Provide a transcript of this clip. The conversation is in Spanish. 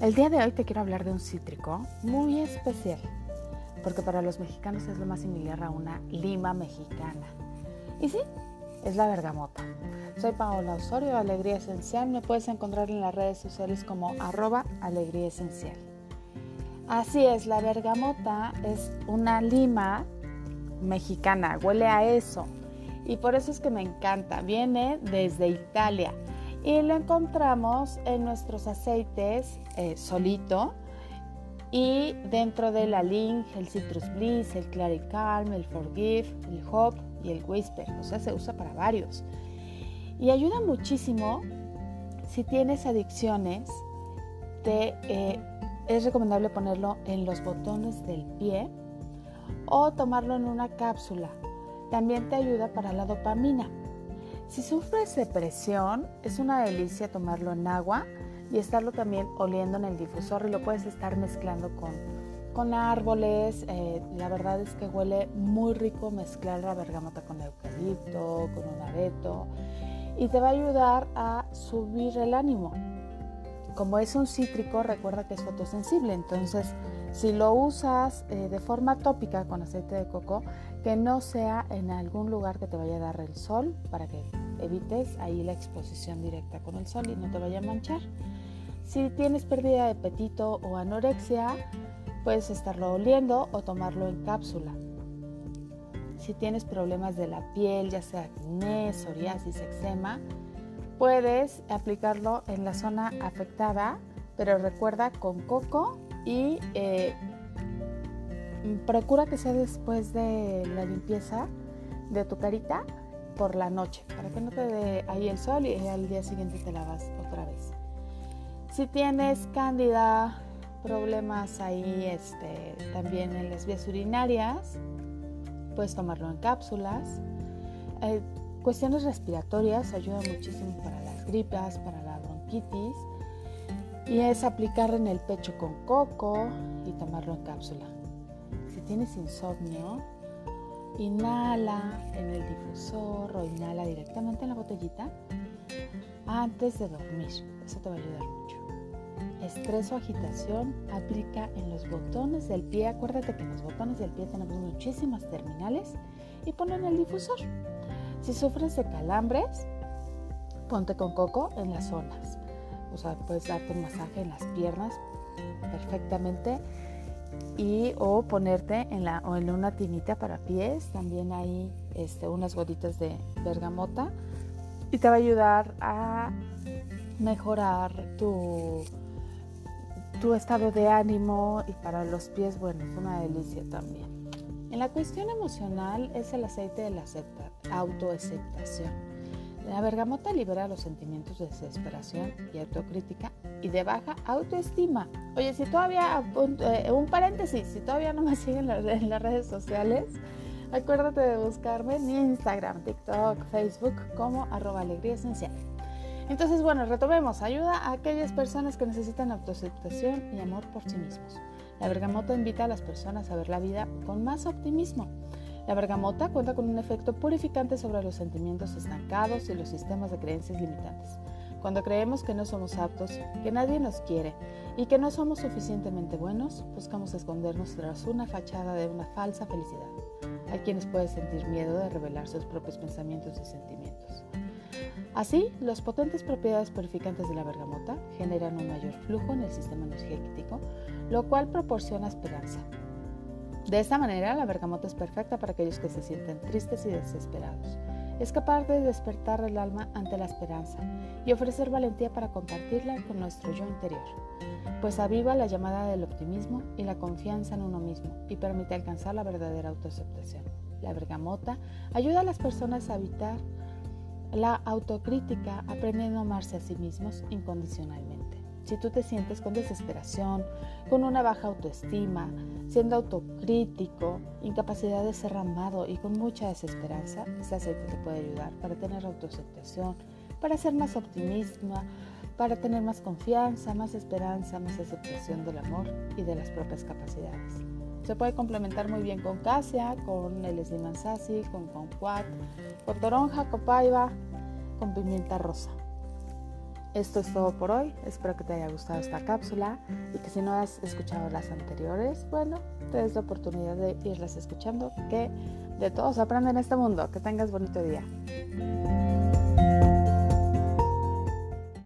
El día de hoy te quiero hablar de un cítrico muy especial, porque para los mexicanos es lo más similar a una lima mexicana. Y sí, es la bergamota. Soy Paola Osorio, Alegría Esencial. Me puedes encontrar en las redes sociales como arroba alegría esencial. Así es, la bergamota es una lima mexicana, huele a eso. Y por eso es que me encanta. Viene desde Italia y lo encontramos en nuestros aceites eh, solito y dentro de la Link, el Citrus Bliss, el Clary Calm, el Forgive, el Hop y el Whisper. O sea, se usa para varios. Y ayuda muchísimo si tienes adicciones. Eh, es recomendable ponerlo en los botones del pie o tomarlo en una cápsula. También te ayuda para la dopamina. Si sufres depresión, es una delicia tomarlo en agua y estarlo también oliendo en el difusor y lo puedes estar mezclando con, con árboles. Eh, la verdad es que huele muy rico mezclar la bergamota con eucalipto, con un abeto y te va a ayudar a subir el ánimo. Como es un cítrico, recuerda que es fotosensible, entonces si lo usas eh, de forma tópica con aceite de coco, que no sea en algún lugar que te vaya a dar el sol para que evites ahí la exposición directa con el sol y no te vaya a manchar. Si tienes pérdida de apetito o anorexia, puedes estarlo oliendo o tomarlo en cápsula. Si tienes problemas de la piel, ya sea acné, psoriasis, eczema, puedes aplicarlo en la zona afectada, pero recuerda con coco y eh, procura que sea después de la limpieza de tu carita por la noche, para que no te dé ahí el sol y al día siguiente te lavas otra vez. Si tienes cándida, problemas ahí este, también en las vías urinarias, puedes tomarlo en cápsulas. Eh, cuestiones respiratorias ayuda muchísimo para las gripas, para la bronquitis y es aplicar en el pecho con coco y tomarlo en cápsula. Si tienes insomnio, inhala en el difusor o inhala directamente en la botellita antes de dormir. Eso te va a ayudar mucho. Estrés o agitación, aplica en los botones del pie. Acuérdate que en los botones del pie tenemos muchísimas terminales y ponlo en el difusor. Si sufres de calambres, ponte con coco en las zonas o sea, puedes darte un masaje en las piernas perfectamente y o ponerte en, la, o en una tinita para pies, también hay este, unas gotitas de bergamota y te va a ayudar a mejorar tu, tu estado de ánimo y para los pies, bueno, es una delicia también. En la cuestión emocional es el aceite de la autoaceptación la bergamota libera los sentimientos de desesperación y autocrítica y de baja autoestima. Oye, si todavía, eh, un paréntesis, si todavía no me siguen en las redes sociales, acuérdate de buscarme en Instagram, TikTok, Facebook como arroba alegría esencial. Entonces, bueno, retomemos. Ayuda a aquellas personas que necesitan autoaceptación y amor por sí mismos. La bergamota invita a las personas a ver la vida con más optimismo la bergamota cuenta con un efecto purificante sobre los sentimientos estancados y los sistemas de creencias limitantes. Cuando creemos que no somos aptos, que nadie nos quiere y que no somos suficientemente buenos, buscamos escondernos tras una fachada de una falsa felicidad. Hay quienes pueden sentir miedo de revelar sus propios pensamientos y sentimientos. Así, las potentes propiedades purificantes de la bergamota generan un mayor flujo en el sistema energético, lo cual proporciona esperanza, de esta manera, la bergamota es perfecta para aquellos que se sienten tristes y desesperados. Es capaz de despertar el alma ante la esperanza y ofrecer valentía para compartirla con nuestro yo interior, pues aviva la llamada del optimismo y la confianza en uno mismo y permite alcanzar la verdadera autoaceptación. La bergamota ayuda a las personas a evitar la autocrítica aprendiendo a amarse a sí mismos incondicionalmente. Si tú te sientes con desesperación, con una baja autoestima, siendo autocrítico, incapacidad de ser amado y con mucha desesperanza, este aceite te puede ayudar para tener autoaceptación, para ser más optimista, para tener más confianza, más esperanza, más aceptación del amor y de las propias capacidades. Se puede complementar muy bien con casia, con el slimansasi, con kumquat, con toronja, copaiba, con pimienta rosa. esto es todo por hoy. Espero que te haya gustado esta cápsula y que si no has escuchado las anteriores, bueno, te des la oportunidad de irlas escuchando, que de todos aprenden en este mundo. Que tengas bonito día.